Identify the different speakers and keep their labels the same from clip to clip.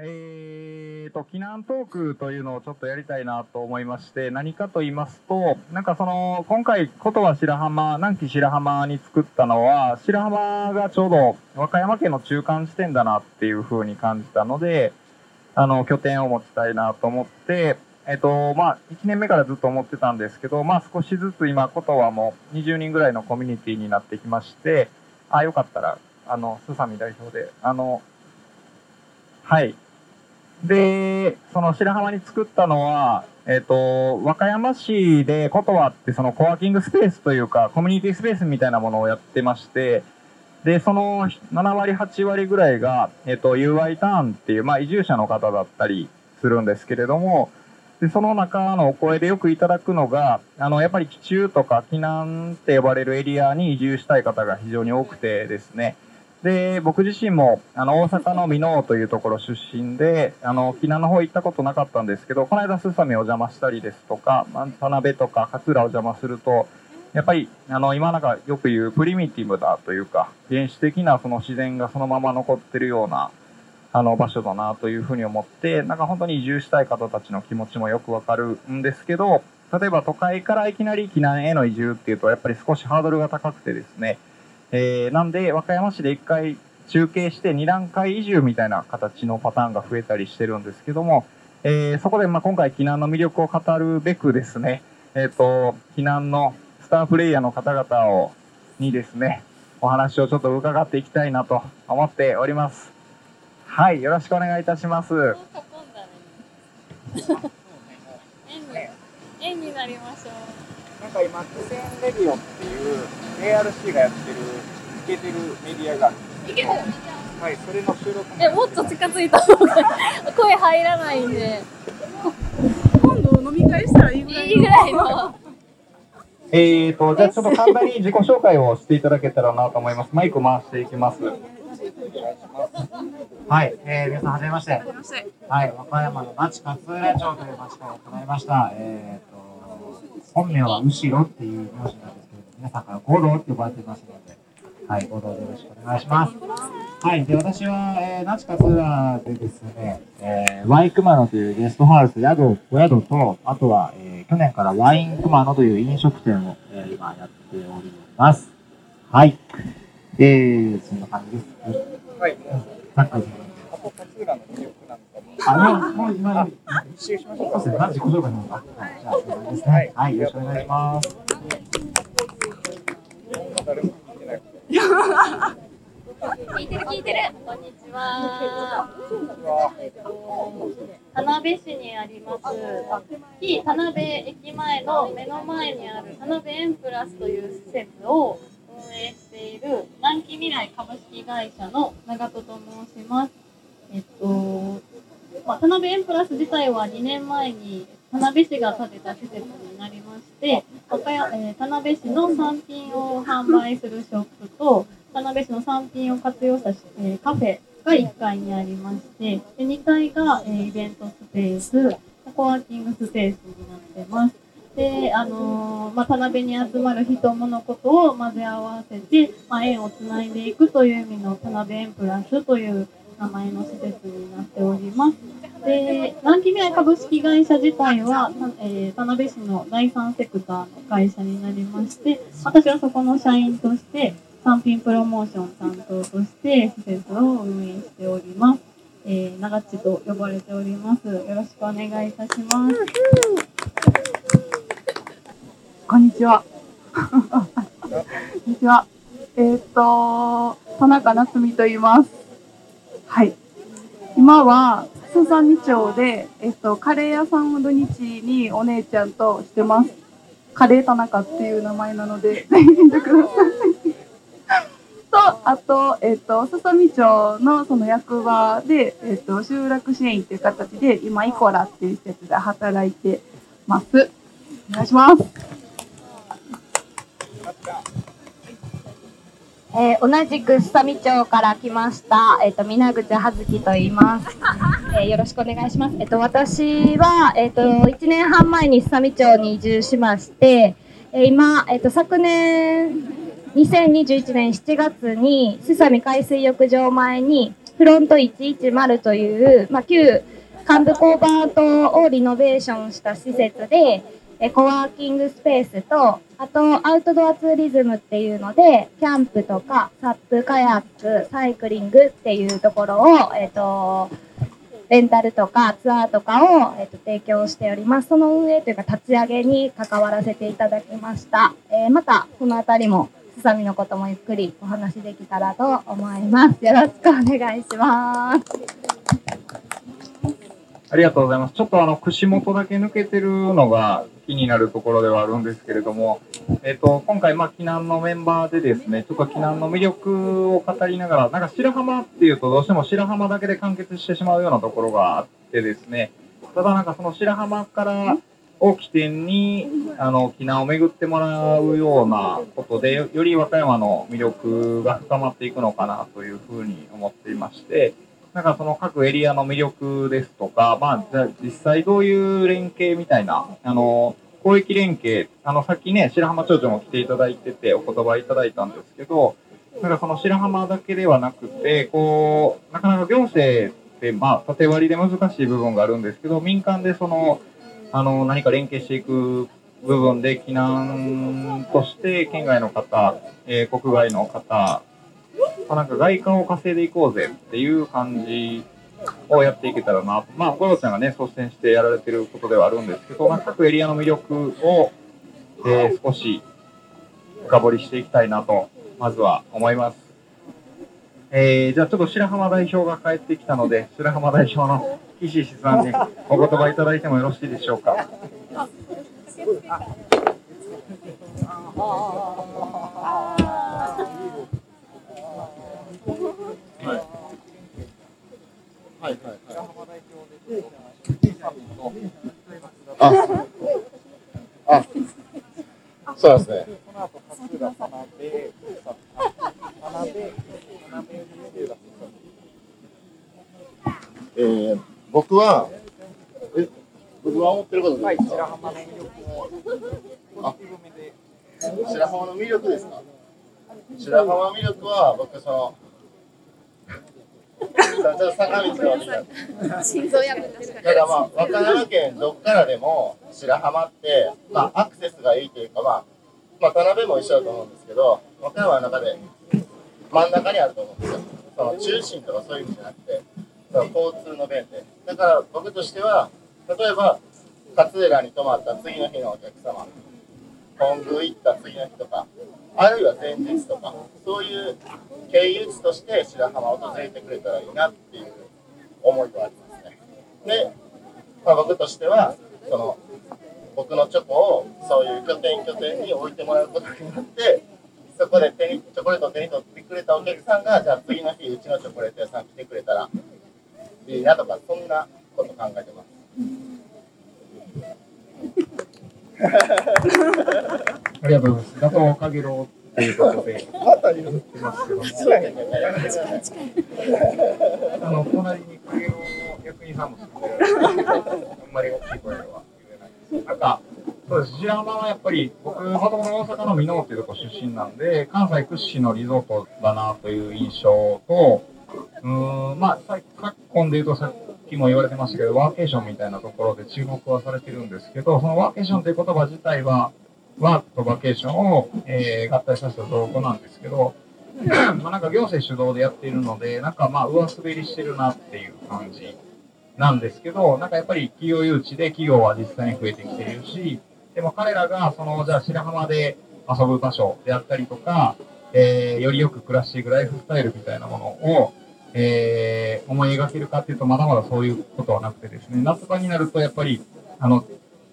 Speaker 1: えーと、避難トークというのをちょっとやりたいなと思いまして、何かと言いますと、なんかその、今回、ことは白浜、南紀白浜に作ったのは、白浜がちょうど和歌山県の中間地点だなっていう風に感じたので、あの、拠点を持ちたいなと思って、えっ、と、まあ、1年目からずっと思ってたんですけど、まあ、少しずつ今、ことはもう20人ぐらいのコミュニティになってきまして、あ、よかったら、あの、すさみ代表で、あの、はい。で、その白浜に作ったのは、えっ、ー、と、和歌山市でことはってそのコワーキングスペースというか、コミュニティスペースみたいなものをやってまして、で、その7割、8割ぐらいが、えっ、ー、と、UI ターンっていう、まあ、移住者の方だったりするんですけれども、で、その中のお声でよくいただくのが、あの、やっぱり基中とか避難って呼ばれるエリアに移住したい方が非常に多くてですね、で、僕自身も、あの、大阪の箕面というところ出身で、あの、沖縄の方行ったことなかったんですけど、この間、スサミお邪魔したりですとか、田辺とか勝浦お邪魔すると、やっぱり、あの、今なんかよく言うプリミティブだというか、原始的なその自然がそのまま残ってるような、あの、場所だなというふうに思って、なんか本当に移住したい方たちの気持ちもよくわかるんですけど、例えば都会からいきなり避難への移住っていうと、やっぱり少しハードルが高くてですね、えー、なんで、和歌山市で一回中継して二段階移住みたいな形のパターンが増えたりしてるんですけども、えー、そこで、まあ、今回避難の魅力を語るべくですね、えっ、ー、と、避難のスタープレイヤーの方々を、にですね、お話をちょっと伺っていきたいなと思っております。はい、よろしくお願いいたします。
Speaker 2: 円になりましょ
Speaker 1: う。なんか今、苦戦レディオっていう ARC がやってるイケてるメディアがある
Speaker 2: いけてる
Speaker 1: はい、それの収録
Speaker 2: え、もっと近づいた方が声入らないんで。
Speaker 3: 今度飲み会したらいいぐらいの。いいぐらいの。
Speaker 1: えーと、じゃあちょっと簡単に自己紹介をしていただけたらなと思います。マイク回していきます。はい、えー、皆さんはじめまして。はい、和歌山の那智勝浦町という町から行いました。えーと、本名は後ろっていう名字なんです皆さんから五郎って呼ばれてますので、はい、五郎でよろしくお願いします。はい、で、私は、えー、那智勝浦でですね、えー、ワイクマノというゲストハウス、宿、お宿と、あとは、えー、去年からワインクマノという飲食店を、えー、今やっております。はい。えー、そんな感じです。はい。さっきあと、勝浦の魅力なんかあ、もう、今、一周しましょうか。そうですね。自己紹介の方が。はい、じゃあ、それですね。はい、よろしくお願いします。
Speaker 2: 聞いてる聞いてる。こんにちは。田辺市にあります。非田辺駅前の目の前にある田辺エンプラスという施設を運営している南紀未来株式会社の長戸と申します。えっと、まあ、田辺エンプラス自体は2年前に田辺市が建てた施設になりまして、和歌山、えー、田辺市の産品を販売するショップと、田辺市の産品を活用した、えー、カフェが1階にありまして、で2階が、えー、イベントスペース、コワーキングスペースになってます。で、あのー、まあ、田辺に集まる人物事を混ぜ合わせて、まあ、縁をつないでいくという意味の田辺エンプラスという名前の施設になっております。で、南紀未来株式会社自体は、えー、田辺市の第三セクターの会社になりまして、私はそこの社員として、産品プロモーション担当として施設を運営しております。えー、長地と呼ばれております。よろしくお願いいたします。
Speaker 3: こんにちは。こんにちは。えー、っと、田中夏美と言います。はい。今は、すさみ町で、えっと、カレー屋さんを土日にお姉ちゃんとしてます。カレー田中っていう名前なので、ぜひ見てください。と、あと、えっと、すさみ町のその役場で、えっと、集落支援っていう形で、今、イコラっていう施設で働いてます。お願いします。
Speaker 4: えー、同じく須佐町から来ました、えっ、ー、と、皆口葉月と言います。えー、よろしくお願いします。えっ、と、私は、えっ、と、1年半前に須佐町に移住しまして、え今、えっ、と、昨年、2021年7月に、須佐海海水浴場前に、フロント110という、まあ、旧幹部工場跡をリノベーションした施設で、えコワーキングスペースと、あとアウトドアツーリズムっていうので、キャンプとかサップカヤック、サイクリングっていうところを、えっ、と、レンタルとかツアーとかを、えっと提供しております。その運営というか立ち上げに関わらせていただきました。えーまた、このあたりも、すさみのこともゆっくりお話できたらと思います。よろしくお願いします。
Speaker 1: ありがとうございます。ちょっとあの、串元だけ抜けてるのが気になるところではあるんですけれども、えっ、と、今回、まあ、避難のメンバーでですね、ちょっと避難の魅力を語りながら、なんか白浜っていうとどうしても白浜だけで完結してしまうようなところがあってですね、ただなんかその白浜からを起点に、あの、避難を巡ってもらうようなことで、より和歌山の魅力が深まっていくのかなというふうに思っていまして、なんかその各エリアの魅力ですとか、まあ、じゃあ実際どういう連携みたいな、あの、広域連携、あの、さっきね、白浜町長も来ていただいてて、お言葉いただいたんですけど、なんかその白浜だけではなくて、こう、なかなか行政って、まあ、縦割りで難しい部分があるんですけど、民間でその、あの、何か連携していく部分で、避難として、県外の方、えー国外の方、まあ、なんか外貨を稼いでいこうぜっていう感じをやっていけたらなと。まあ、ゴロちゃんがね、率先してやられてることではあるんですけど、まあ、各エリアの魅力を、えー少し深掘りしていきたいなと、まずは思います。えー、じゃあちょっと白浜代表が帰ってきたので、白浜代表の岸石さんにお言葉いただいてもよろしいでしょうか。
Speaker 5: あ はい。はい。はい。あ、あ、そうですね。えー、僕は、え、僕は思ってることですか、
Speaker 1: 白浜の魅力を、
Speaker 5: 白浜の魅力ですか白浜の魅力は、僕、その、
Speaker 2: 心臓薬確か
Speaker 5: ただまあ、和歌山県どっからでも白浜って、まあ、アクセスがいいというか、まあ、まあ、田辺も一緒だと思うんですけど、和歌山の中で真ん中にあると思うんですよ。その中心とかそういう意味じゃなくて、その交通の便で。だから僕としては、例えば、勝浦に泊まった次の日のお客様、本宮行った次の日とか、あるいは前日とか、そういう経由地として白浜を訪れてくれたらいいなっていう思いがありますね。で、まあ、僕としては、その、僕のチョコをそういう拠点拠点に置いてもらうことによって、そこで手にチョコレートを手に取ってくれたお客さんが、じゃあ次の日、うちのチョコレート屋さん来てくれたらいいなとか、そんなこと考えてます。
Speaker 1: ありがとうございます。ガトーかげろうということで、
Speaker 5: また言
Speaker 1: ってますけども、あの、隣にかげろうの役員さんも住んでる、あんまり大きい声では言えないです。なんか、そうです。白浜はやっぱり、僕、もともと大阪の箕面っていうとこ出身なんで、関西屈指のリゾートだなという印象と、うーん、まあ、さ昨今で言うとさっきも言われてましたけど、ワーケーションみたいなところで注目はされてるんですけど、そのワーケーションという言葉自体は、ワークとバケーションを、えー合体させた造語なんですけど、まあなんか行政主導でやっているので、なんかまあ上滑りしてるなっていう感じなんですけど、なんかやっぱり企業誘致で企業は実際に増えてきているし、でも彼らがそのじゃあ白浜で遊ぶ場所であったりとか、えーよりよく暮らしていくライフスタイルみたいなものを、えー思い描けるかっていうとまだまだそういうことはなくてですね、夏場になるとやっぱり、あの、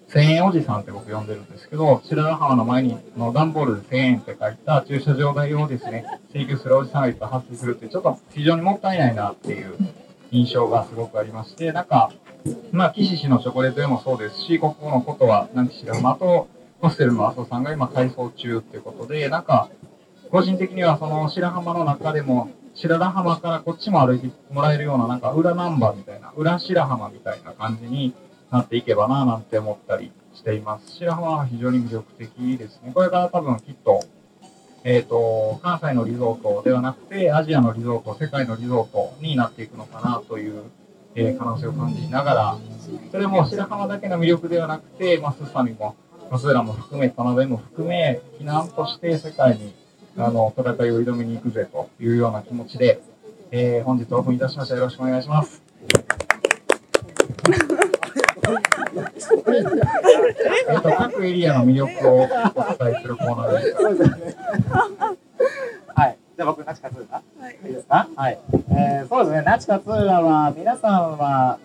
Speaker 1: 1000円おじさんって僕呼んでるんですけど、白良浜の前にあの段ボールで千円って書いた駐車場代をですね、請求するおじさんがいっぱい発生するって、ちょっと非常にもったいないなっていう印象がすごくありまして、なんか、まあ、岸氏のチョコレートでもそうですし、ここのことは、なんか白浜と、ホステルの麻生さんが今改装中っていうことで、なんか、個人的にはその白浜の中でも、白良浜からこっちも歩いてもらえるような、なんか裏ナンバーみたいな、裏白浜みたいな感じになっていけばななんて思ったりしています。白浜は非常に魅力的ですね。これから多分きっと、えっ、と、関西のリゾートではなくて、アジアのリゾート、世界のリゾートになっていくのかなという、えー可能性を感じながら、それも白浜だけの魅力ではなくて、まあ、スサミも、松浦も含め、田辺も含め、避難として世界に、あの、戦いを挑みに行くぜというような気持ちで、えー本日オープンいたしました。よろしくお願いします。えっと、各エリアの魅力をお伝えするコーナーです。
Speaker 6: はい。じゃあ僕、ナチカツーラ。いいですか？はい。えー、そうですね、ナチカツーラは、皆さんは、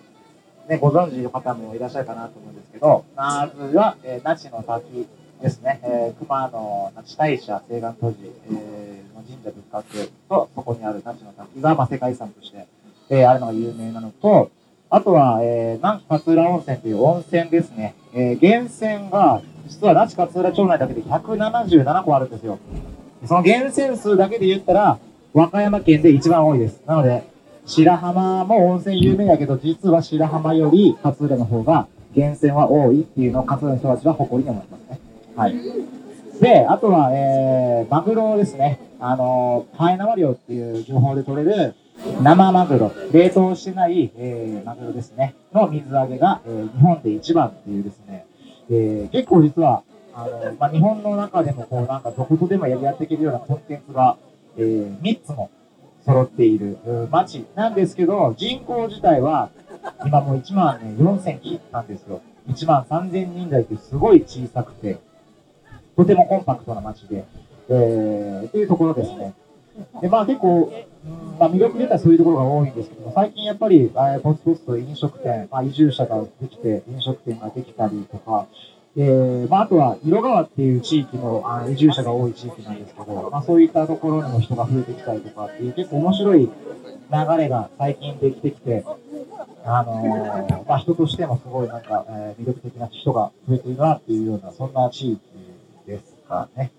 Speaker 6: ね、ご存知の方もいらっしゃるかなと思うんですけど、まずは、えー、那智の滝ですね。えー、熊野那智大社西岸当時、えー、の神社仏閣と、そこにある那智の滝が、まあ、世界遺産として、えー、あるのが有名なのと、あとは、えー、南紀勝浦温泉という温泉ですね。えー、源泉が、実は那智勝浦町内だけで177個あるんですよ。その源泉数だけで言ったら、和歌山県で一番多いです。なので、白浜も温泉有名やけど、実は白浜より勝浦の方が源泉は多いっていうのを勝浦の人たちは誇りに思いますね。はい。で、あとは、えー、マグロですね。あのー、ハエナマ漁っていう情報で取れる生マグロ、冷凍してない、えー、マグロですね。の水揚げが、えー、日本で一番っていうですね、えー、結構実は、あの、まあ、日本の中でもこうなんかどことでもやりやっていけるようなコンテンツが、えー、3つも揃っているうん町なんですけど、人口自体は今もう1万ね、4000切ったんですよ。1万3000人台ってすごい小さくて、とてもコンパクトな町で、えー、っていうところですね。で、まあ結構、まあ魅力で言ったらそういうところが多いんですけども、最近やっぱり、えーポツポツと飲食店、まあ移住者ができて、飲食店ができたりとか、えー、まああとは、色川っていう地域も、あ移住者が多い地域なんですけど、まあそういったところにも人が増えてきたりとかっていう結構面白い流れが最近できてきて、あのーまあ人としてもすごいなんか、えー魅力的な人が増えているなっていうような、そんな地域ですかね。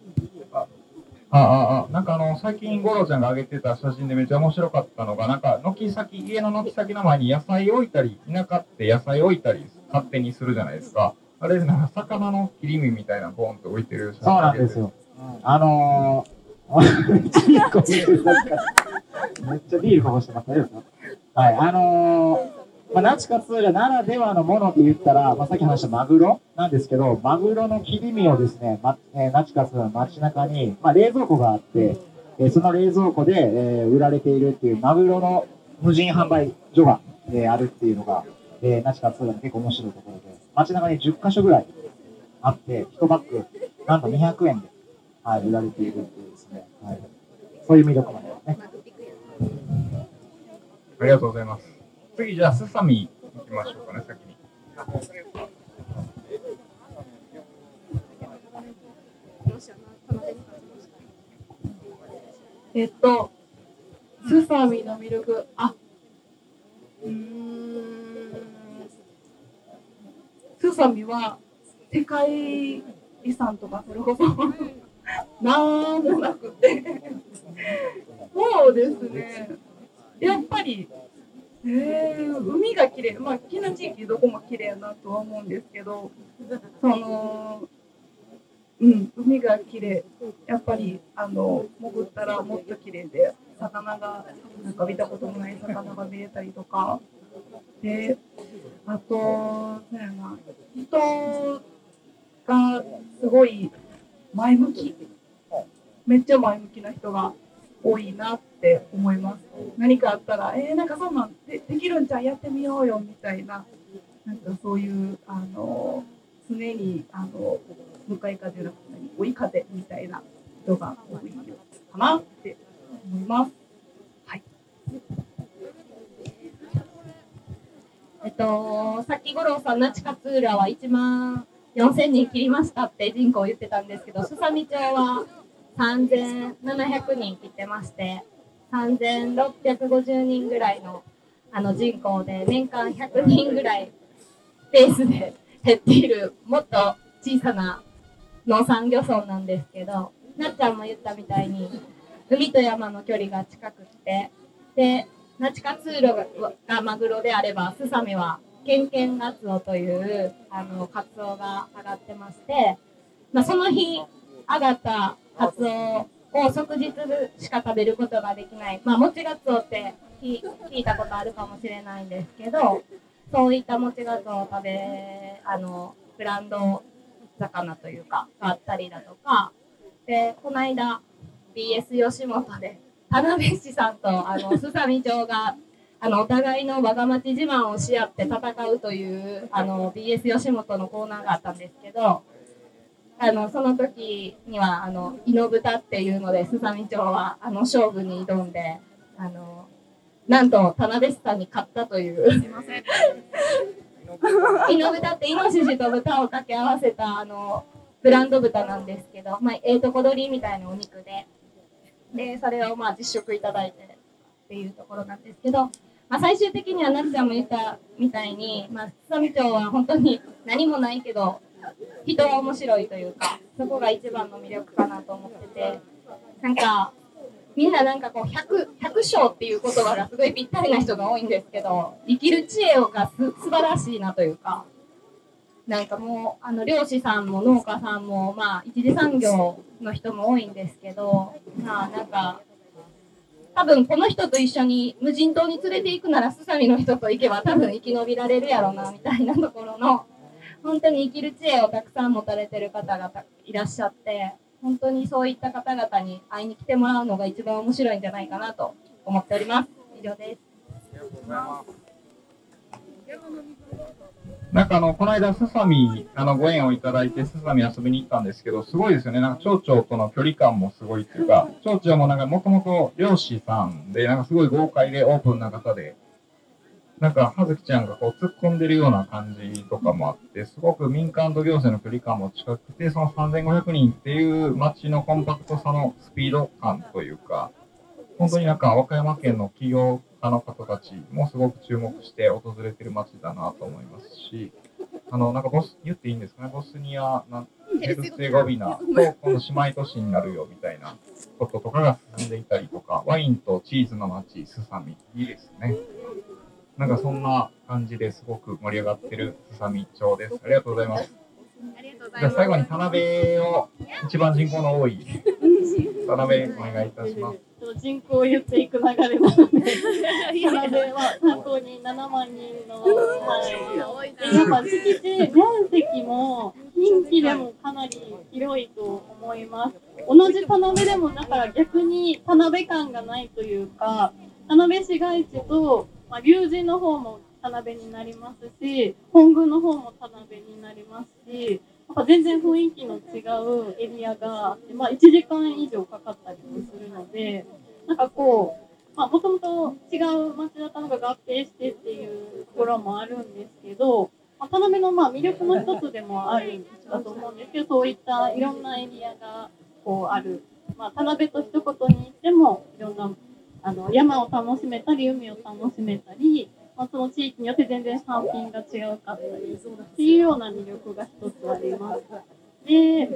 Speaker 1: あああなんかあの最近五郎ちゃんが上げてた写真でめっちゃ面白かったのがなんか軒先家の軒先の前に野菜置いたり田舎って野菜置いたり勝手にするじゃないですかあれなんか魚の切り身みたいなボンって置いてる写真
Speaker 6: そうなんですよ。うんあのー、めっちゃビールこぼしてます。大丈夫ですかはい、あのー、まあ、ナチカツーラならではのもので言ったら、まあ、さっき話したマグロなんですけど、マグロの切り身をですね、まえーナチカツーラの街中に、まあ、冷蔵庫があって、えーその冷蔵庫で、えー売られているっていうマグロの無人販売所が、えーあるっていうのが、えーナチカツーラの結構面白いところで、街中に10カ所ぐらいあって、1バッグ、なんと200円で、はい、売られているっていうですね、はい、そういう魅力もありますね。
Speaker 1: ありがとうございます。次じゃあスサミ行きましょうかね先に。
Speaker 3: えっと、スサミの魅力、あ、うん、スサミは世界遺産とかそれこそ、なんもなくて、そうですね、やっぱり、えー、海が綺麗、まあ、木の地域どこも綺麗やなとは思うんですけど、その、うん、海が綺麗。やっぱりあの潜ったらもっと綺麗で魚がなんか見たこともない魚が見えたりとか。であとそうやな。人がすごい前向き。めっちゃ前向きな人が多いなって思います何かあったらえー、なんかそんなんでできるんじゃんやってみようよみたいななんかそういうあの常にあの向かい風じゃなくて追い風みたいな人が多いかなって思います。はい。
Speaker 4: えっと、さっき五郎さん、那智勝浦は1万4000人切りましたって人口言ってたんですけど、すさみ町は3700人切ってまして、3650人ぐらいのあの人口で、年間100人ぐらいペースで減っている、もっと小さな農産漁村なんですけど、なっちゃんも言ったみたいに、海と山の距離が近くって、で、那智勝浦がマグロであれば、スサミはケンケンガツオというあのカツオが上がってまして、まあ、その日上がったカツオを即日しか食べることができない、まあ、もちがつおって聞いたことあるかもしれないんですけどそういったもちがつおを食べあのブランド魚というかがあったりだとか。でこの間 BS 吉本で田辺市さんとあのすさみ町があのお互いの我が町自慢をし合って戦うというあの BS 吉本のコーナーがあったんですけどあのその時にはあのイノブタっていうので、すさみ町はあの勝負に挑んで、あのなんと田辺市さんに勝ったという。すいません。イノブタってイノシシと豚を掛け合わせたあのブランド豚なんですけど、まあ、ええとこ取りみたいなお肉で、で、それをまあ実食いただいてっていうところなんですけど、まあ、最終的にはなつちゃんも言ったみたいに、まあ、すさみ町は本当に何もないけど、人が面白いというか、そこが一番の魅力かなと思ってて、なんか、みんななんかこう100、100章っていう言葉がすごいぴったりな人が多いんですけど、生きる知恵がす素晴らしいなというか、なんかもう、あの、漁師さんも農家さんも、まあ、一次産業の人も多いんですけど、まあ、なんか、多分この人と一緒に無人島に連れて行くなら、すさみの人と行けば多分生き延びられるやろな、みたいなところの、本当に生きる知恵をたくさん持たれてる方々いらっしゃって本当にそういった方々に会いに来てもらうのが一番面白いんじゃないかなと思っております。以上です。
Speaker 1: なんかあの、この間、すさみ、あの、ご縁をいただいて、すさみ遊びに行ったんですけど、すごいですよね。なんか、町長との距離感もすごいっていうか、町長もなんか、もともと漁師さんで、なんかすごい豪快でオープンな方で、なんか、葉月ちゃんがこう突っ込んでるような感じとかもあって、すごく民間と行政の距離感も近くて、その3500人っていう街のコンパクトさのスピード感というか、本当になんか和歌山県の企業家の方たちもすごく注目して訪れてる街だなと思いますし、あの、なんかボス、言っていいんですかね、ボスニア、ヘルツェゴビナと今度姉妹都市になるよみたいなこととかが進んでいたりとか、ワインとチーズの街、スサミ、いいですね。なんかそんな感じですごく盛り上がってるすさみ町です。ありがとうございます。じゃあ最後に田辺を一番人口の多い田辺お願いいたします。
Speaker 2: 人口を言っていく流れなので、田辺は参考に7万人の、はい、やっぱ敷地面積も近畿でもかなり広いと思います。同じ田辺でもだから逆に田辺感がないというか、田辺市街地とまあ、龍神の方も田辺になりますし、本宮の方も田辺になりますし、なんか全然雰囲気の違うエリアがあって、まあ、1時間以上かかったりもするので、なんかこう、まあ、もともと違う町だったのが合併してっていうところもあるんですけど、まあ、田辺のまあ魅力の一つでもあるんだと思うんですけど、そういったいろんなエリアがこうある。まあ、田辺と一言に言っても、いろんなあの山を楽しめたり海を楽しめたり、まあ、その地域によって全然産品が違うかったりっていうような魅力が一つあります。で、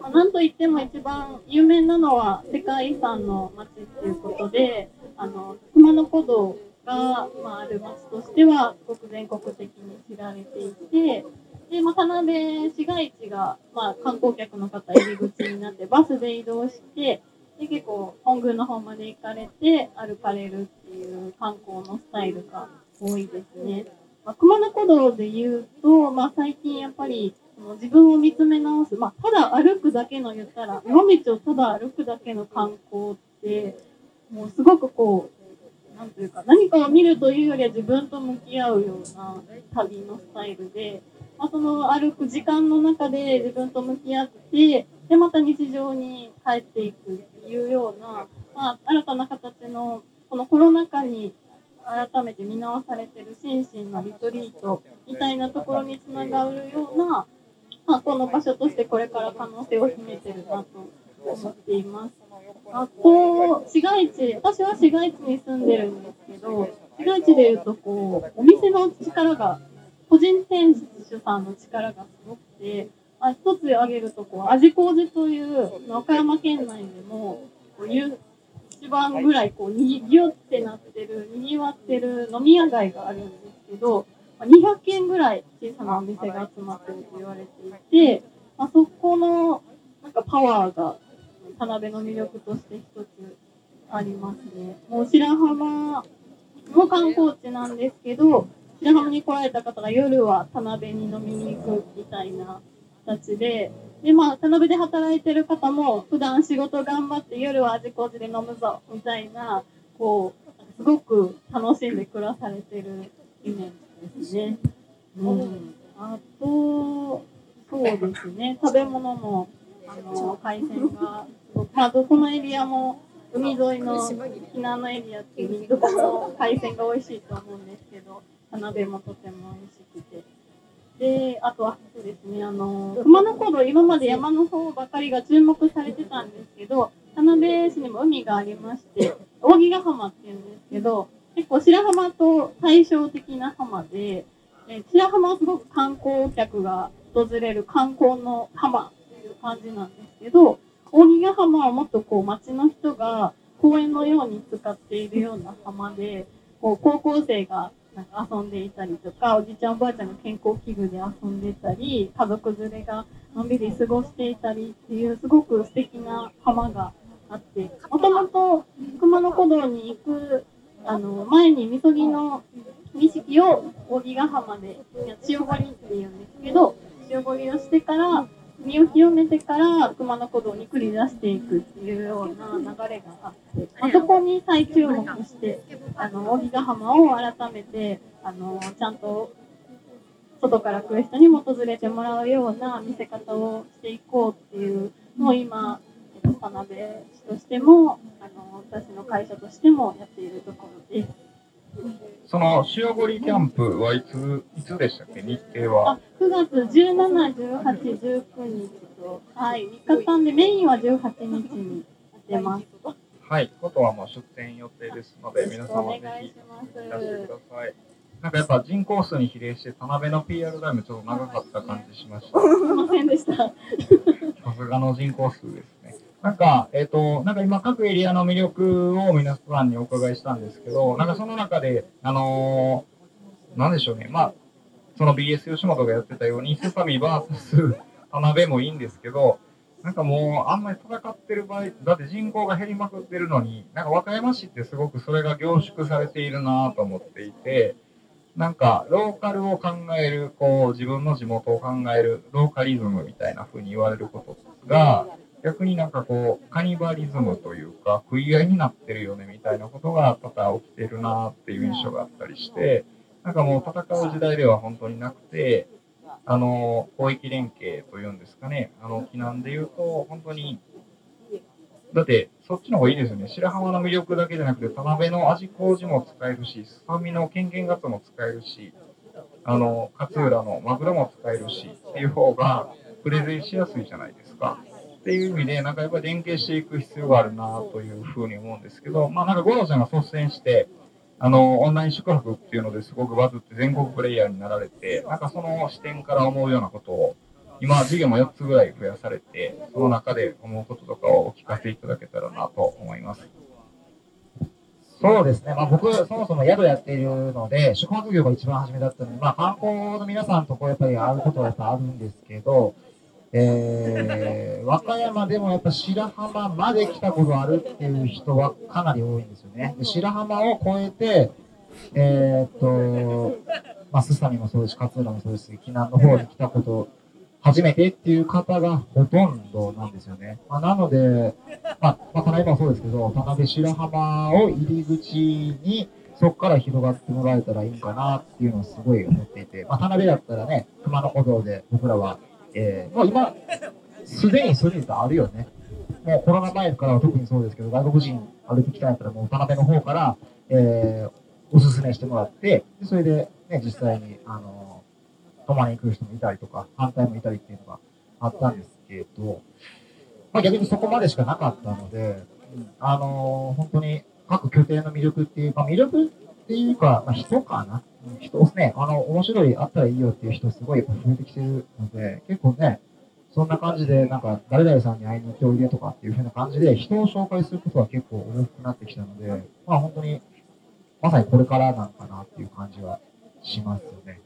Speaker 2: まあ、なんといっても一番有名なのは世界遺産の町っていうことで、あの熊野古道が、まあ、ある町としてはすごく全国的に知られていて、で、まあ、田辺市街地が、まあ、観光客の方入り口になってバスで移動して、で結構本宮の方まで行かれて歩かれるっていう観光のスタイルが多いですね。まあ、熊野古道で言うと、まあ、最近やっぱり自分を見つめ直す、まあ、ただ歩くだけの言ったら野道をただ歩くだけの観光ってもうすごくこうなんというか何かを見るというよりは自分と向き合うような旅のスタイルで、まあ、その歩く時間の中で自分と向き合ってでまた日常に帰っていくいうような、まあ、新たな形のこのコロナ禍に改めて見直されてる心身のリトリートみたいなところにつながるような、まあ、この場所としてこれから可能性を秘めてるなと思っています。あと、市街地、私は市街地に住んでるんですけど、市街地でいうとこう、お店の力が、個人店主さんの力がすごくて、あ一つ挙げるとこう味麹という和歌山県内でもこういう一番ぐらいこうにぎゅってなってるにぎわってる飲み屋街があるんですけど200軒ぐらい小さなお店が集まってると言われていて、まあ、そこのなんかパワーが田辺の魅力として一つありますね。もう白浜も観光地なんですけど、白浜に来られた方が夜は田辺に飲みに行くみたいな形で、で、まあ、田辺で働いてる方も、普段仕事頑張って夜は味麹で飲むぞ、みたいな、こう、すごく楽しんで暮らされてるイメージですね。うん。あと、そうですね、食べ物も、あの、海鮮が、まあ、どこのエリアも、海沿いの避難のエリアっていうどこも海鮮が美味しいと思うんですけど、田辺もとても美味しくて。で、あとはそうですね、あの、熊野古道、今まで山の方ばかりが注目されてたんですけど、田辺市にも海がありまして、扇ヶ浜っていうんですけど、結構白浜と対照的な浜で、えー白浜はすごく観光客が訪れる観光の浜っていう感じなんですけど、扇ヶ浜はもっとこう街の人が公園のように使っているような浜で、こう高校生がなんか遊んでいたりとか、おじいちゃんおばあちゃんが健康器具で遊んでたり、家族連れがのんびり過ごしていたりっていうすごく素敵な浜があって、もともと熊野古道に行くあの前にみそぎの儀式を扇ヶ浜で塩掘りっていうんですけど、塩掘りをしてから、身を清めてから熊野古道に繰り出していくっていうような流れがあって、まあ、そこに再注目して、あの、扇ヶ浜を改めて、あの、ちゃんと外から来る人にも訪れてもらうような見せ方をしていこうっていうのを今、えっと、田辺市としても、あの、私の会社としてもやっているところです。
Speaker 1: その塩堀キャンプはいつ、いつでしたっけ？日程は
Speaker 2: あ。9月17、18、19日と、はい、3日間でメインは18日にやってます。
Speaker 1: はい、ことはもう出店予定ですので、皆様ぜひいらしてください。なんかやっぱ人口数に比例して田辺の PR タイムちょっと長かった感じしました。
Speaker 2: すいませんでした。
Speaker 1: さすがの人口数ですね。なんか、えっ、と、なんか今各エリアの魅力を皆さんにお伺いしたんですけど、なんかその中で、あのーなんでしょうね。まあ、その BS 吉本がやってたように、セサミ VS 田辺もいいんですけど、なんかもう、あんまり戦ってる場合、だって人口が減りまくってるのに、なんか和歌山市ってすごくそれが凝縮されているなと思っていて、なんか、ローカルを考える、こう、自分の地元を考える、ローカリズムみたいな風に言われることが、逆になんかこう、カニバリズムというか、食い合いになってるよねみたいなことが多々起きてるなっていう印象があったりして、なんかもう戦う時代では本当になくて、あの、広域連携というんですかね、あの、避難で言うと、本当に、だって、そっちの方がいいですよね。白浜の魅力だけじゃなくて、田辺の味麹も使えるし、スサミのケンケンガツも使えるし、あの、勝浦のマグロも使えるし、っていう方が、プレゼンしやすいじゃないですか。っていう意味で、なんかやっぱり連携していく必要があるなというふうに思うんですけど、まあなんか五郎ちゃんが率先して、あの、オンライン宿泊っていうのですごくバズって全国プレイヤーになられて、なんかその視点から思うようなことを、今、授業も4つぐらい増やされて、その中で思うこととかをお聞かせいただけたらなと思います。
Speaker 6: そうですね。まあ僕、そもそも宿やっているので、宿泊業が一番初めだったので、まあ観光の皆さんとこうやっぱり会うことはやっぱあるんですけど、えー、和歌山でもやっぱ白浜まで来たことあるっていう人はかなり多いんですよね。で白浜を越えて、えーっと、まあ、スサミもそうですし、勝浦もそうですし、紀南の方に来たこと、初めてっていう方がほとんどなんですよね。まあ、なので、まあ、まあ、田辺もそうですけど、田辺白浜を入り口に、そこから広がってもらえたらいいんかなっていうのをすごい思っていて、まあ、田辺だったらね、熊野古道で僕らは、えー、もう今、すでにそういうのあるよね。もうコロナ前からは特にそうですけど、外国人歩いてきたんやったら、もう田辺の方から、えー、おすすめしてもらって、でそれで、ね、実際に、あの、泊まりに来る人もいたりとか、反対もいたりっていうのがあったんですけど、まあ逆にそこまでしかなかったので、あの本当に各拠点の魅力っていうか、魅力っていうか、まあ、人かな？うん人ですね、あの、面白い、あったらいいよっていう人すごいやっぱ増えてきてるので、結構ね、そんな感じで、なんか、誰々さんに会いに行っておいでとかっていう風な感じで、人を紹介することは結構多くなってきたので、まあ本当に、まさにこれからなんかなっていう感じはしますよね。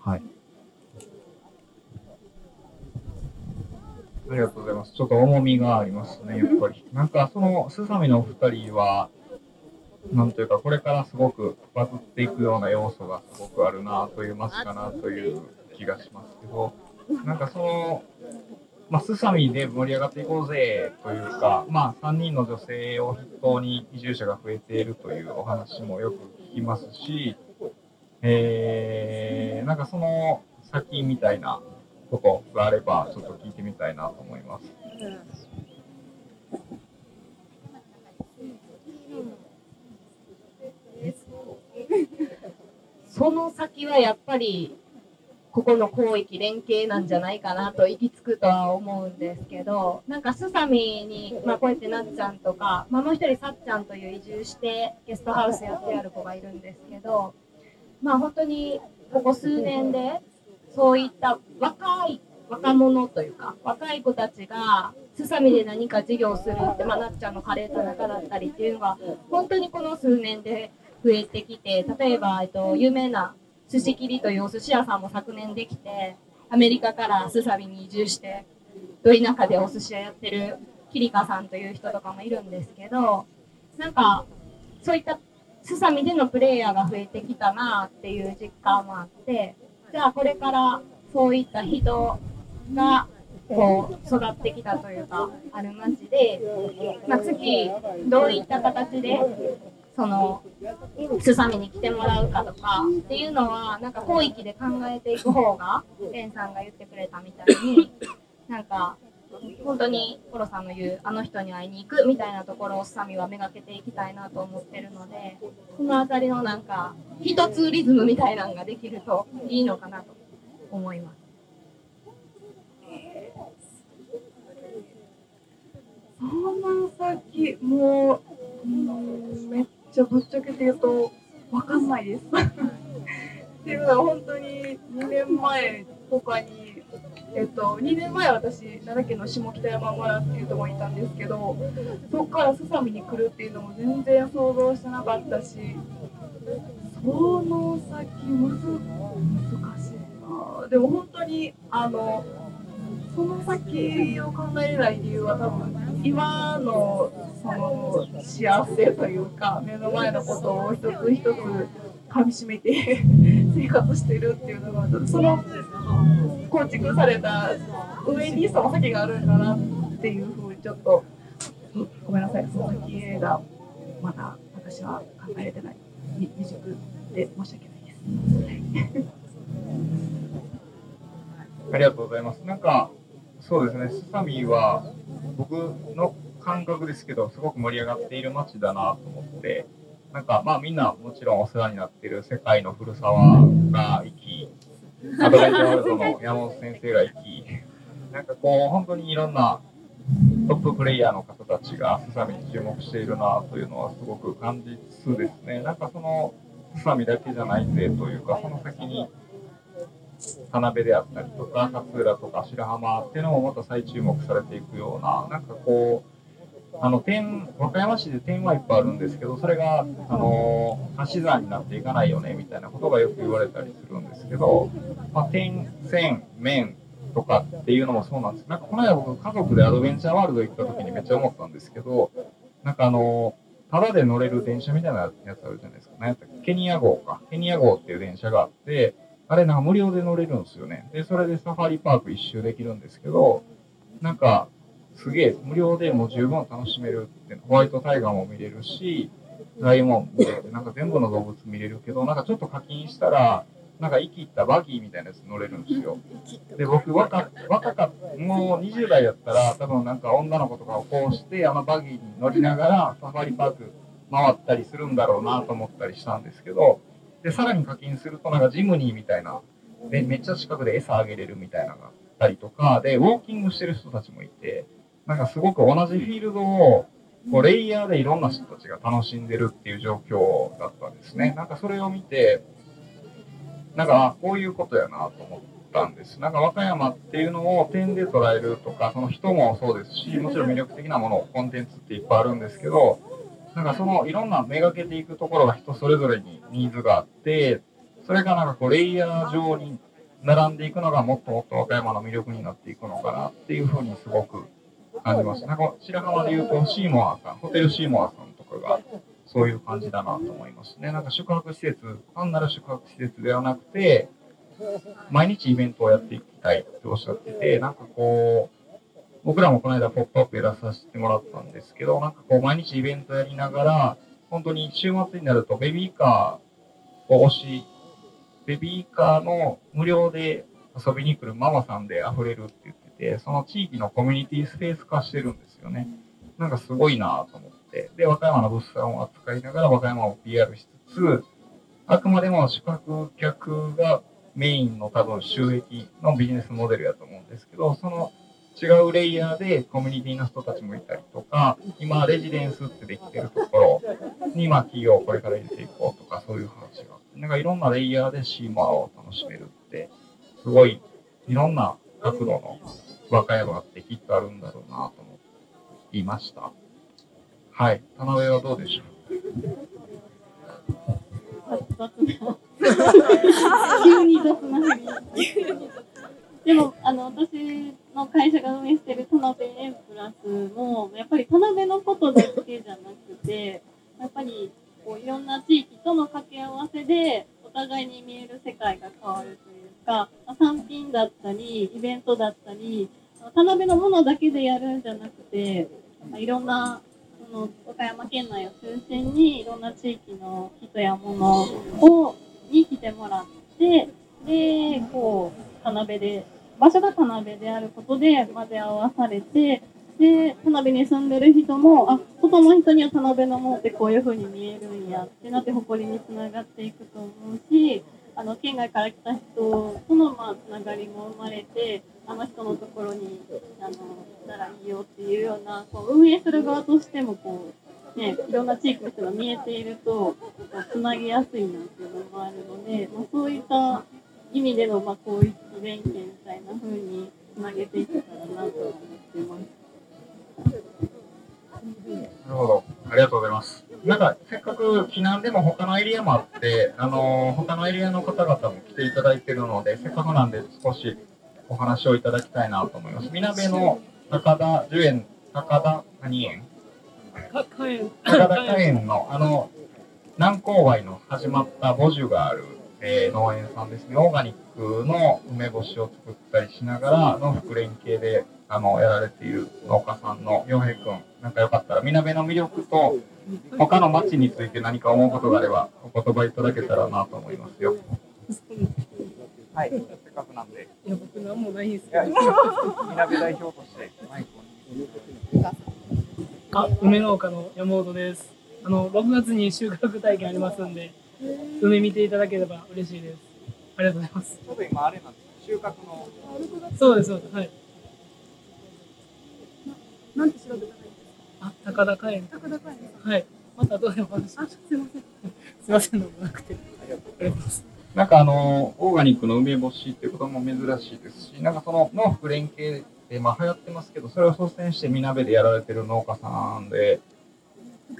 Speaker 6: はい。
Speaker 1: ありがとうございます。ちょっと重みがありますね、やっぱり。なんか、その、スサミのお二人は、なんというか、これからすごくバズっていくような要素がすごくあるなという街かなという気がしますけど、なんかその、まあ、スサミで盛り上がっていこうぜというか、まあ、3人の女性を筆頭に移住者が増えているというお話もよく聞きますし、えー、なんかその先みたいなことがあれば、ちょっと聞いてみたいなと思います。
Speaker 4: その先はやっぱりここの広域連携なんじゃないかなと行き着くとは思うんですけどなんかスサミに、まあ、こうやってなっちゃんとか、まあ、もう一人さっちゃんという移住してゲストハウスやってある子がいるんですけどまあ本当にここ数年でそういった若い若者というか若い子たちがすさみで何か事業するって、まあ、なっちゃんのカレー田中だったりっていうのが本当にこの数年で増えてきて例えば、えっと、有名な寿司切りというお寿司屋さんも昨年できてアメリカからすさみに移住してど田舎でお寿司屋やってるキリカさんという人とかもいるんですけどなんかそういったすさみでのプレイヤーが増えてきたなっていう実感もあってじゃあこれからそういった人がこう育ってきたというかある町で、まあ、次どういった形でそのすさみに来てもらうかとかっていうのはなんか広域で考えていく方がレンさんが言ってくれたみたいになんか本当にコロさんの言うあの人に会いに行くみたいなところをすさみはめがけていきたいなと思ってるのでこの辺りのなんか一つリズムみたいなのができるといいのかなと思います。
Speaker 3: その先もう、うん、めっちゃぶっちゃけて言うとわかんないです。っていうのは本当に2年前とかに、えっと、2年前私奈良県の下北山村っていうところにいたんですけどそこからすさみに来るっていうのも全然想像してなかったしその先むず難しいなでも本当にあのその先を考えれない理由は多分今のその幸せというか目の前のことを一つ一つかみしめて生活してるっていうのがその構築された上にその先があるんだなっていうふうにちょっとごめんなさいその先がまだ私は考えれてない未熟で申し訳ないです。
Speaker 1: ありがとうございます。なんか、そうですね、スサミは僕の感覚ですけど、すごく盛り上がっている街だなと思って、なんかまあみんなもちろんお世話になっている世界の古沢が行き、アドベンチャーワールドの山本先生が行き、なんかこう本当にいろんなトッププレイヤーの方たちがスサミに注目しているなというのはすごく感じつつですね、なんかそのスサミだけじゃないぜというか、その先に田辺であったりとか勝浦とか白浜っていうのもまた再注目されていくようななんかこうあの点和歌山市で点はいっぱいあるんですけどそれがあの足し算になっていかないよねみたいなことがよく言われたりするんですけど、まあ、点線面とかっていうのもそうなんですなんかこの間僕家族でアドベンチャーワールド行った時にめっちゃ思ったんですけどなんかあのただで乗れる電車みたいなやつあるじゃないですかね。ケニア号か。ケニア号っていう電車があって、あれなんか無料で乗れるんですよね。で、それでサファリパーク一周できるんですけど、なんか、すげえ無料でもう十分楽しめるって、ホワイトタイガーも見れるし、ライオン見れて、なんか全部の動物見れるけど、なんかちょっと課金したら、なんか生きったバギーみたいなやつ乗れるんですよ。で、僕若、若かった、もう20代だったら、多分なんか女の子とかをこうして、あのバギーに乗りながらサファリパーク回ったりするんだろうなと思ったりしたんですけど、で、さらに課金すると、なんかジムニーみたいな、で、めっちゃ近くで餌あげれるみたいなのがあったりとか、で、ウォーキングしてる人たちもいて、なんかすごく同じフィールドを、こう、レイヤーでいろんな人たちが楽しんでるっていう状況だったんですね。なんかそれを見て、なんか、こういうことやなと思ったんです。なんか和歌山っていうのを点で捉えるとか、その人もそうですし、もちろん魅力的なもの、コンテンツっていっぱいあるんですけど、なんかそのいろんなめがけていくところが人それぞれにニーズがあって、それがなんかこうレイヤー上に並んでいくのがもっともっと和歌山の魅力になっていくのかなっていうふうにすごく感じました。なんか白浜で言うとシーモアさん、ホテルシーモアさんとかがそういう感じだなと思いますね。なんか宿泊施設、単なる宿泊施設ではなくて、毎日イベントをやっていきたいっておっしゃってて、なんかこう、僕らもこの間ポップアップやらさせてもらったんですけど、なんかこう毎日イベントやりながら、本当に週末になるとベビーカーを押し、ベビーカーの無料で遊びに来るママさんで溢れるって言って、その地域のコミュニティスペース化してるんですよね。なんかすごいなと思って。で、和歌山の物産を扱いながら和歌山を PR しつつ、あくまでも宿泊客がメインの多分収益のビジネスモデルやと思うんですけど、その違うレイヤーでコミュニティの人たちもいたりとか、今レジデンスってできてるところに、まあ企業をこれから入れていこうとかそういう話があって、なんかいろんなレイヤーでシーマーを楽しめるって、すごいいろんな角度の和歌山ってきっとあるんだろうなと思いました。はい。田辺はどうでしょ
Speaker 2: 雑な。急に雑なふり。でも、あの、私の会社が運営してる田辺エンプラスも、やっぱり田辺のことだけじゃなくて、やっぱり、こう、いろんな地域との掛け合わせで、お互いに見える世界が変わるというか、まあ産品だったり、イベントだったり、田辺のものだけでやるんじゃなくて、まいろんなその和歌山県内を中心にいろんな地域の人や物をに来てもらってでこう田辺で場所が田辺であることで混ぜ合わされてで田辺に住んでる人もあ外の人には田辺のものってこういう風に見えるんやってなって誇りにつながっていくと思うしあの県外から来た人とのまあつながりも生まれてあの人のところにあの来たらいいよっていうようなこう運営する側としてもこう、ね、いろんな地域の人が見えているとこうつなぎやすいなっていうのもあるので、まあ、そういった意味での、まあ、広域連携みたいな風につなげていけたらなと思ってます。
Speaker 1: うなるほど。ありがとうございます。なんか、せっかく避難でも他のエリアもあって、あのー他のエリアの方々も来ていただいてるので、せっかくなんで少しお話をいただきたいなと思います。みなべの高田樹園、高田何園高田花園の、あの、南勾配の始まった母樹がある、えー農園さんですね。オーガニックの梅干しを作ったりしながらの副連携で、あの、やられている農家さんの洋平くん、なんかよかったら、みなべの魅力と、他の町について何か思うことがあれば、お言葉いただけたらなと思いますよ。はい、せっかくなんで、
Speaker 7: いや僕なんもないんですけど。
Speaker 1: みなべ代表としてマイクを。
Speaker 7: あ梅農家の山本です。あの6月に収穫体験ありますんで梅見ていただければ嬉しいです。ありがとうございます。
Speaker 1: ちょうど今あれなんです収穫の。
Speaker 7: そうですそうです。はい
Speaker 3: なんて調べたらいいです
Speaker 7: あ高田火炎
Speaker 3: か高田会
Speaker 7: はい。またどうでもお話し
Speaker 3: す。いません。
Speaker 7: すいません どうもなくて。ありがとうございます。
Speaker 1: なんかあの、オーガニックの梅干しってことも珍しいですし、なんかその農福連携でまあ流行ってますけど、それを率先してみなべでやられてる農家さんで、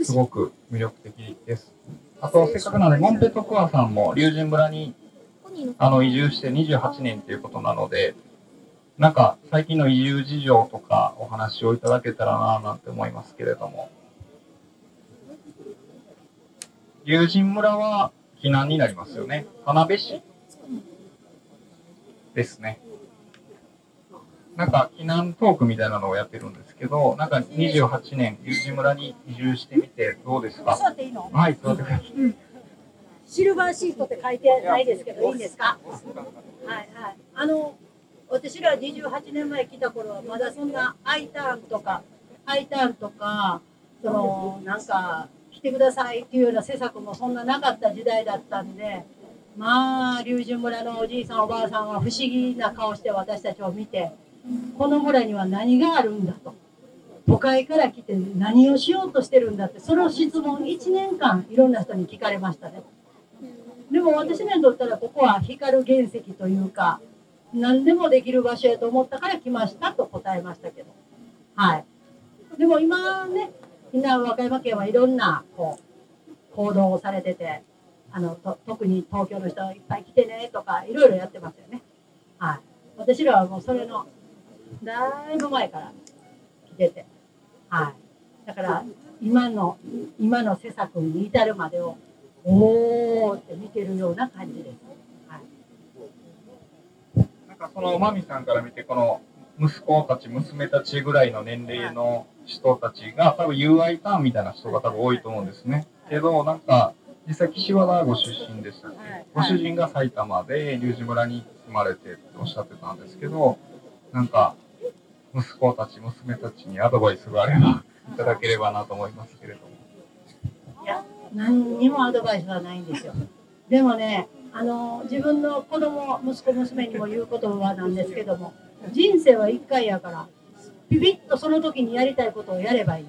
Speaker 1: すごく魅力的です。あと、せっかくなので、モンペトクアさんも龍神村にあの移住して28年ということなので、なんか最近の移住事情とかお話をいただけたらななんて思いますけれども。龍神村は避難になりますよね。花辺市ですね。なんか避難トークみたいなのをやってるんですけど、なんか28年、龍神村に移住してみてどうですか？
Speaker 8: 座っていいの？
Speaker 1: はい、座ってください。
Speaker 8: シルバーシートって書いてないですけどいいんですか？はいはいあの私ら28年前来た頃はまだそんな I ターンとか I ターンとかそのなんか来てくださいっていうような施策もそんななかった時代だったんでまあ龍神村のおじいさんおばあさんは不思議な顔して私たちを見てこの村には何があるんだと都会から来て何をしようとしてるんだってその質問1年間いろんな人に聞かれましたね。でも私らにとったらここは光る原石というか何でもできる場所やと思ったから来ましたと答えましたけど。はい。でも今ねみんな和歌山県はいろんなこう行動をされててあのと特に東京の人いっぱい来てねとかいろいろやってますよね。はい。私らはもうそれのだいぶ前から来てて、はい。だから今の今の施策に至るまでをおーって見てるような感じです。
Speaker 1: かそのマミさんから見て、この息子たち、娘たちぐらいの年齢の人たちが、多分 UI ターンみたいな人が多分多いと思うんですね。けど、なんか、実際岸和田ご出身でしたっけ、ご主人が埼玉で龍神村に住まれてっておっしゃってたんですけど、なんか、息子たち、娘たちにアドバイスがあれば いただければなと思いますけれども。
Speaker 8: いや、何にもアドバイスはないんですよ。でもね、あの自分の子供、息子、娘にも言う言葉なんですけども、人生は一回やから、ピピッとその時にやりたいことをやればいい。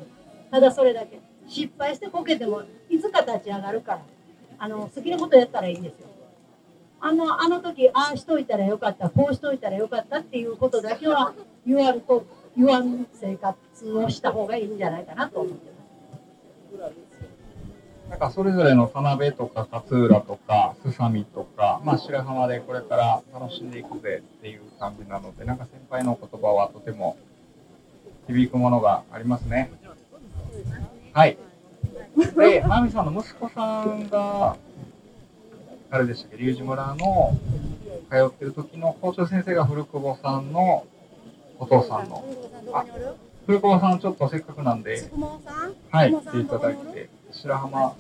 Speaker 8: ただそれだけ。失敗してこけても、いつか立ち上がるから、あの好きなことやったらいいんですよ。あのあの時、ああしといたらよかった、こうしといたらよかったっていうことだけは言わんと、言わん生活をした方がいいんじゃないかなと思ってます。
Speaker 1: なんかそれぞれの田辺とか勝浦とかすさみとか、まあ、白浜でこれから楽しんでいくぜっていう感じなので、なんか先輩の言葉はとても響くものがありますね。はい。で、まみさんの息子さんが、あれでしたっけ、龍神村の通ってる時の校長先生が古久保さんのお父さんの。あ古久保さん、ちょっとせっかくなんで、はい、来ていただいて、白浜、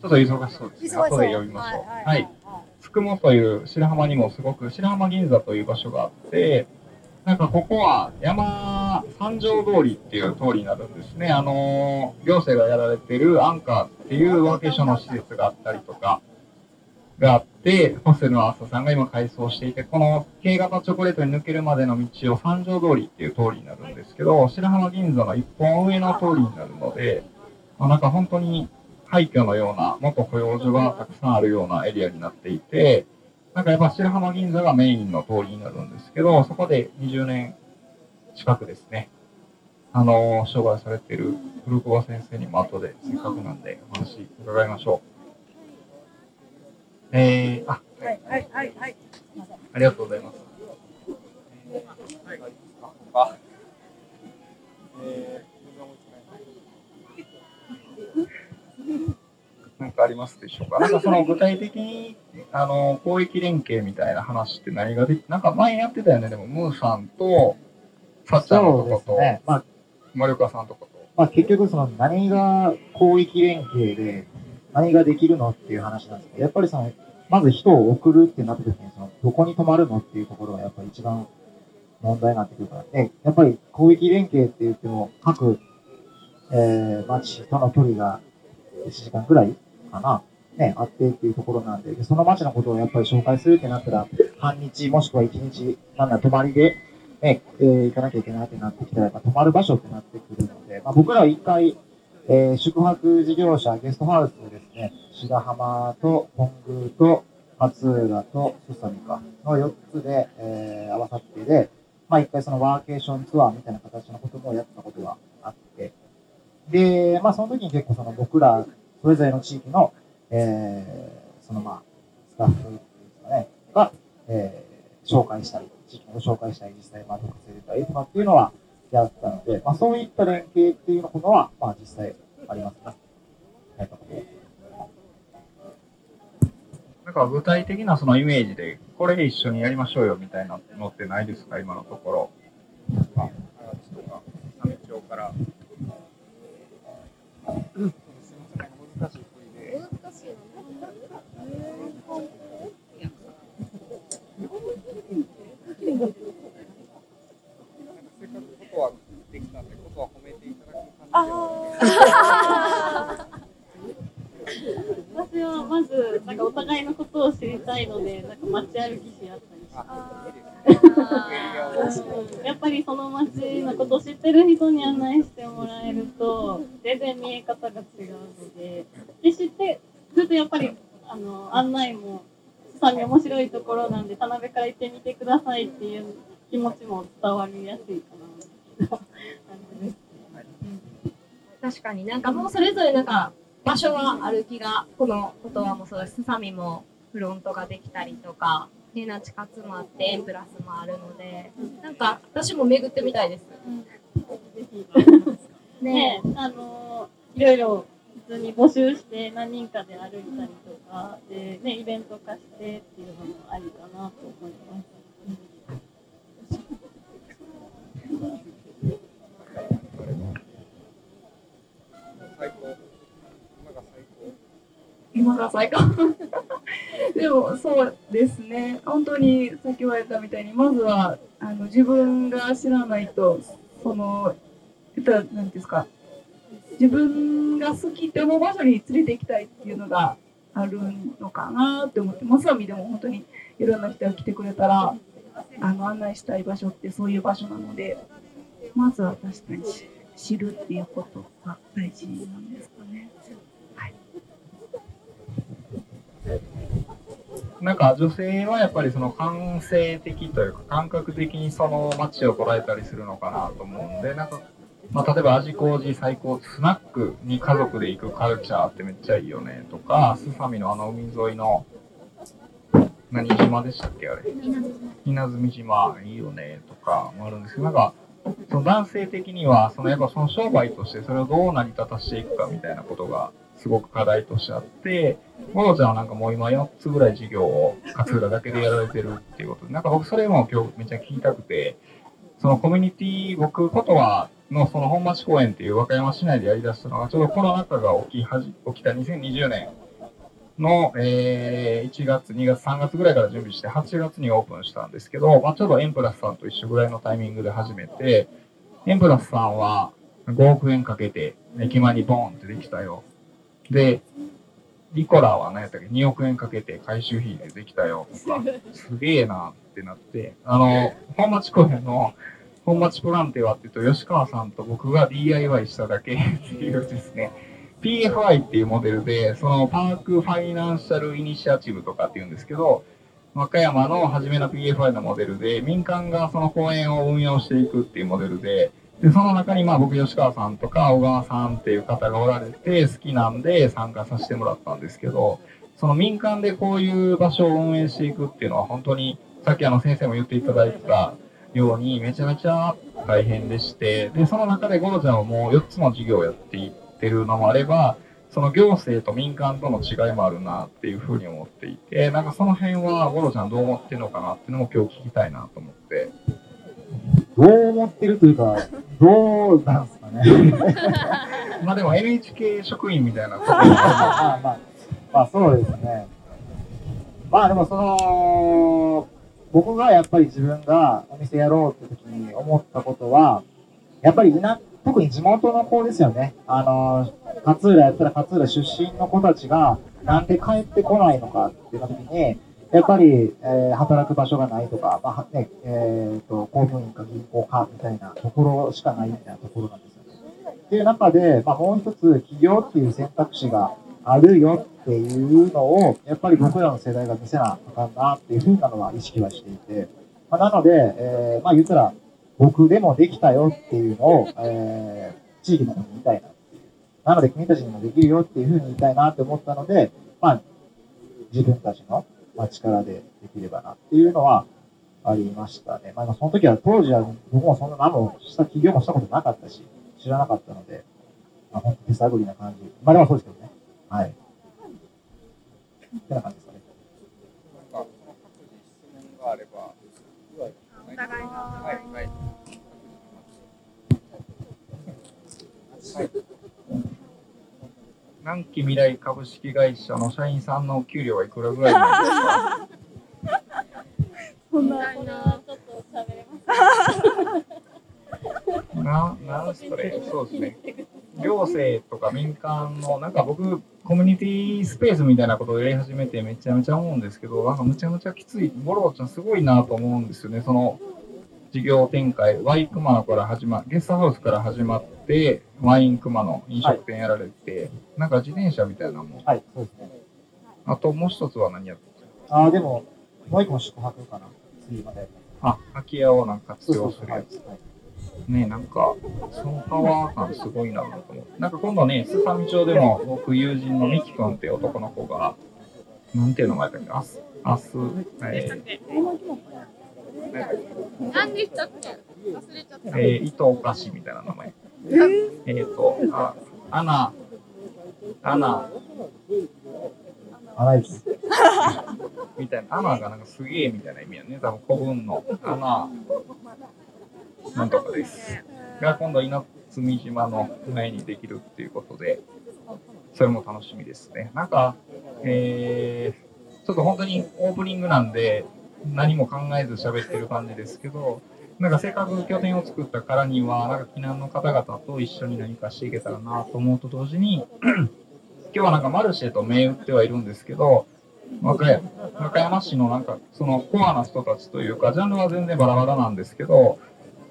Speaker 1: ちょっと忙しそうですね。後で呼びましょう。はい。つくもという白浜にもすごく、白浜銀座という場所があって、なんかここは山三条通りっていう通りになるんですね。あのー、行政がやられてるアンカーっていうワーケーションの施設があったりとか、があって、ホステルの朝さんが今改装していて、この京型チョコレートに抜けるまでの道を三条通りっていう通りになるんですけど、白浜銀座の一本上の通りになるので、まあ、なんか本当に廃墟のような元保養所がたくさんあるようなエリアになっていて、なんかやっぱ白浜銀座がメインの通りになるんですけど、そこで20年近くですね、あの、商売されている古久保先生にも後でせっかくなんでお話伺いましょう。えー、あ、
Speaker 8: はいはいはいはい。
Speaker 1: ありがとうございます。あ、えー、なんかありますでしょうか？なんかその具体的にあの広域連携みたいな話って何ができ、なんか前やってたよね。でもムーさんとさっちゃんのとこと、
Speaker 6: ね、まあ
Speaker 1: 丸岡さんとこと。
Speaker 6: まあ結局その何が広域連携で何ができるのっていう話なんですけど、やっぱりそのまず人を送るってなった時にそのどこに泊まるのっていうところがやっぱり一番問題になってくるから。で、やっぱり広域連携って言っても各、えー、町との距離が1時間くらいかな。ね、あってっていうところなんで、でその町のことをやっぱり紹介するってなったら、半日もしくは1日、なんだ、泊まりで、ね、えー行かなきゃいけないってなってきたら、やっぱ泊まる場所ってなってくるので、まあ、僕らは一回、えー宿泊事業者、ゲストハウスですね、白浜と本宮と松浦とすさみかの4つで、えー合わさってで、まあ一回そのワーケーションツアーみたいな形のこともやったことがあって、で、まあその時に結構その僕ら、それぞれの地域の、えーそのまあ、スタッフっていうんですかね、が、えー紹介したり、地域を紹介したり、実際まあ特性出たりとかっていうのはやったので、まあそういった連携っていうことは、まあ実際ありますね。
Speaker 1: なんか具体的なそのイメージで、これ一緒にやりましょうよみたいなのってないですか、今のところ。あ、あちとか、サメ町から難しい振りで。
Speaker 2: 難しい
Speaker 1: せっかくことはできたんで、ことは褒めていただく感
Speaker 2: 私はまずなんかお互いのことを知りたいのでなんか街歩きし合ったりしてうんやっぱりその街のことを知ってる人に案内してもらえると全然見え方が違うのでで知ってずっとやっぱりあの案内もさんに面白いところなんで田辺から行ってみてくださいっていう気持ちも伝わりやすいかな感じです。
Speaker 4: 確かになんかもうそれぞれなんか場所はある気が、このことはもそうだし、すさみもフロントができたりとか、で、ナチ活もあって、エンプラスもあるので、なんか私も巡ってみたいです。
Speaker 2: ぜひ。ねあのいろいろ普通に募集して何人かで歩いたりとかで、ね、イベント化してっていうのもありかなと思います。最高。
Speaker 3: 今が最高。でもそうですね。本当にさっき言われたみたいにまずはあの自分が知らないとその言ったら何ていうんですか。自分が好きって思う場所に連れて行きたいっていうのがあるのかなって思ってまさみでも本当にいろんな人が来てくれたらあの案内したい場所ってそういう場所なのでまずは確かに。知るっていうことが大事なんですかね。
Speaker 1: なんか女性はやっぱりその感性的というか感覚的にその街を捉えたりするのかなと思うんで、なんか、まあ、例えば味麹最高スナックに家族で行くカルチャーってめっちゃいいよねとか、スファミのあの海沿いの何島でしたっけあれ？稲積島いいよねとかもあるんですけど、なんかその男性的にはそのやっぱその商売としてそれをどう成り立たしていくかみたいなことがすごく課題としてあって、モロちゃんはなんかもう今4つぐらい事業を勝浦だけでやられてるっていうことで、なんか僕それも今日めっちゃ聞きたくて、そのコミュニティ、僕、ことはのその本町公園っていう和歌山市内でやり出したのが、ちょうどコロナ禍が起きはじ起きた2020年の、えー1月、2月、3月ぐらいから準備して、8月にオープンしたんですけど、まあ、ちょうどエンプラスさんと一緒ぐらいのタイミングで始めて、エンプラスさんは5億円かけて駅前にボーンってできたよ。で、リコラは何やったっけ ?2 億円かけて回収費でできたよ とか、すげえなってなって、あの、本町公園の本町ボランティアって言うと、吉川さんと僕が DIY しただけっていうですね、PFI っていうモデルで、そのパークファイナンシャルイニシアチブとかって言うんですけど、和歌山の初めの PFI のモデルで、民間がその公園を運用していくっていうモデルで、で、その中にまあ僕吉川さんとか小川さんっていう方がおられて好きなんで参加させてもらったんですけど、その民間でこういう場所を運営していくっていうのは本当に、さっきあの先生も言っていただいたようにめちゃめちゃ大変でして、で、その中でゴロちゃんはもう4つの事業をやっていてってるのもあれば、その行政と民間との違いもあるなっていうふうに思っていて、なんかその辺はゴロちゃんどう思ってるのかなっていうのも今日聞きたいなと思って。
Speaker 6: どう思ってるというか、どうなんですかね。
Speaker 1: まあでも NHK 職員みたいな こと
Speaker 6: まあまあ、まあそうですね。まあでもその、僕がやっぱり自分がお店やろうって時に思ったことは、やっぱりな、特に地元の子ですよね。あの、勝浦やったら勝浦出身の子たちが、なんで帰ってこないのかっていう時に、やっぱり、えー働く場所がないとか、まあね、えっ、と、公務員か銀行かみたいなところしかないみたいなところなんですよね。っていう中で、まあ、もう一つ、起業っていう選択肢があるよっていうのを、やっぱり僕らの世代が見せなあかんなっていうふうなのは意識はしていて、まあ、なので、えーまあ言ったら、僕でもできたよっていうのを、えー地域の子に言いたいなっていう。なので、君たちにもできるよっていうふうに言いたいなって思ったので、まあ、自分たちの、まあ、力でできればなっていうのはありましたね。まあ、その時は、当時は僕もそんな何もした、起業もしたことなかったし、知らなかったので、まあ、本当手探りな感じ。まあ、でもそうですけどね。はい。ってな感じですかね。
Speaker 1: があれば。はい、はい。はい。南紀未来株式会社の社員さんのお給料はいくらぐらいなんですか？
Speaker 3: そんな、
Speaker 2: これはちょっと喋れます
Speaker 1: な、なんすかね、そうですね。行政とか民間の、なんか僕、コミュニティスペースみたいなことをやり始めてめちゃめちゃ思うんですけど、なんかむちゃむちゃきつい、ボロちゃんすごいなと思うんですよね。その、事業展開、ワイクマノから始ま、ゲストハウスから始まって、ワインクマの飲食店やられて、なんか自転車みたいなのも、
Speaker 6: はい、そうですね。
Speaker 1: あともう一つは何やってるんですか？
Speaker 6: ああ、でも、もう一個も宿泊かな。次まで。
Speaker 1: あ、空き家をなんか活用する
Speaker 6: はい
Speaker 1: やつ。ねなんか、そのパワー感すごいなと思って。なんか今度ね、スサミ町でも僕友人のミキ君っていう男の子が、なんていう名前だっけ？アス、アス、え
Speaker 2: 何でしたっけ？忘れちゃった。
Speaker 1: ー、えー、糸お菓子みたいな名前。えっ、ー、と、あ、アナ、アナ、
Speaker 6: アナ雪。
Speaker 1: みたいな、アナがなんかすげえみたいな意味やね。多分古文のアナ、なんとかです。が今度、稲積島の前にできるっていうことで、それも楽しみですね。なんか、えー、ちょっと本当にオープニングなんで、何も考えず喋ってる感じですけど、なんかせっかく拠点を作ったからには、なんか避難の方々と一緒に何かしていけたらなと思うと同時に、今日はなんかマルシェと銘打ってはいるんですけど、和歌山和歌山市のなんかそのコアな人たちというか、ジャンルは全然バラバラなんですけど、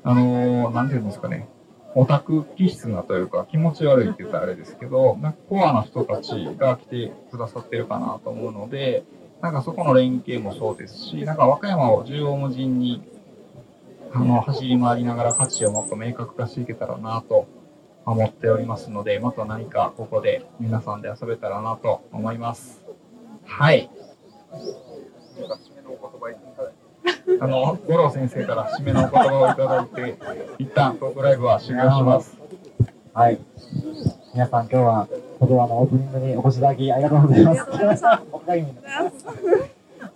Speaker 1: あのーなんていうんですかね、オタク気質なというか、気持ち悪いって言ったらあれですけど、なんかコアな人たちが来てくださってるかなと思うので、なんかそこの連携もそうですし、なんか和歌山を縦横無尽にあの走り回りながら価値をもっと明確化していけたらなと思っておりますので、また何かここで皆さんで遊べたらなと思います。はい。あの、五郎先生から締めのお言葉をいただいて、一旦トークライブは終了します。
Speaker 6: はい。皆さん今日は、ここはのオープニングにお越しいただきありがとうございます。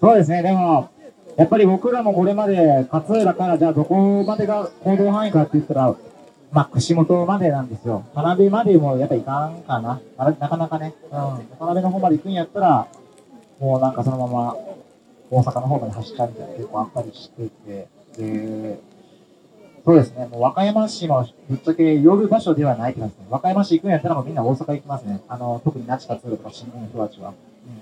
Speaker 6: そうですね、でも、やっぱり僕らもこれまで勝浦からじゃあどこまでが行動範囲かって言ったら、まあ、串本までなんですよ。田辺までもやっぱいかんかな。なかなかね。うん。田辺の方まで行くんやったら、もうなんかそのまま大阪の方まで走っちゃうみたいな結構あったりしていて、で、そうですね、もう和歌山市もぶっちゃけ寄る場所ではないって感じですね。和歌山市行くんやったらもうみんな大阪行きますね。あの、特に那智勝浦とか新聞の人たちは。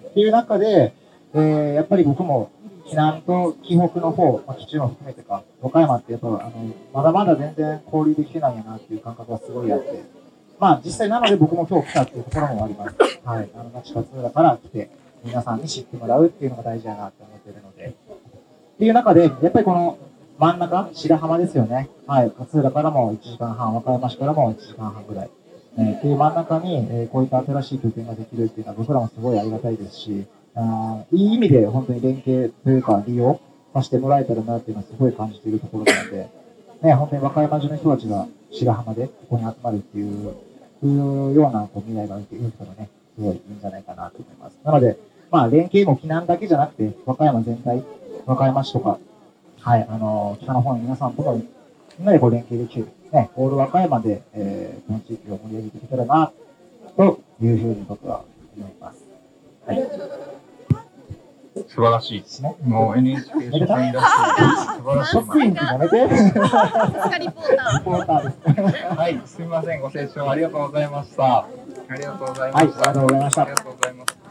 Speaker 6: うん、っていう中で、えー、やっぱり僕も避難と紀北の方、まあ、基地も含めてか、和歌山ってやっぱ、あの、まだまだ全然交流できてないんやなっていう感覚がすごいあって、まあ実際なので僕も今日来たっていうところもあります。はい。あの、那智勝浦から来て、皆さんに知ってもらうっていうのが大事だなって思ってるので。っていう中で、やっぱりこの真ん中、白浜ですよね。はい。勝浦からも1時間半、和歌山市からも1時間半ぐらい。えーっていう真ん中に、えーこういった新しい拠点ができるっていうのは僕らもすごいありがたいですし、あーいい意味で本当に連携というか利用させてもらえたらなっていうのはすごい感じているところなので、ね、本当に和歌山中の人たちが白浜でここに集まるっていう、そういうようなこう未来が見ているからね、すごいいいんじゃないかなと思います。なので、まあ連携も避難だけじゃなくて、和歌山全体、和歌山市とか、はい、あの、北の方の皆さんともみんなでこう連携できる、ね、オール和歌山で、えー、この地域を盛り上げていけたらな、というふうに僕は思います。はい。
Speaker 1: 素晴らしい。もう NHK 初戦いらっしゃる。素晴らしい。
Speaker 6: 職員ってやめて。
Speaker 2: リポーター。
Speaker 6: リポーターです。
Speaker 1: はい、すみません、ご清聴ありがとうございました。ありがとうございま
Speaker 6: はい、
Speaker 1: した。
Speaker 6: ありがとうございました
Speaker 1: ありがとうございました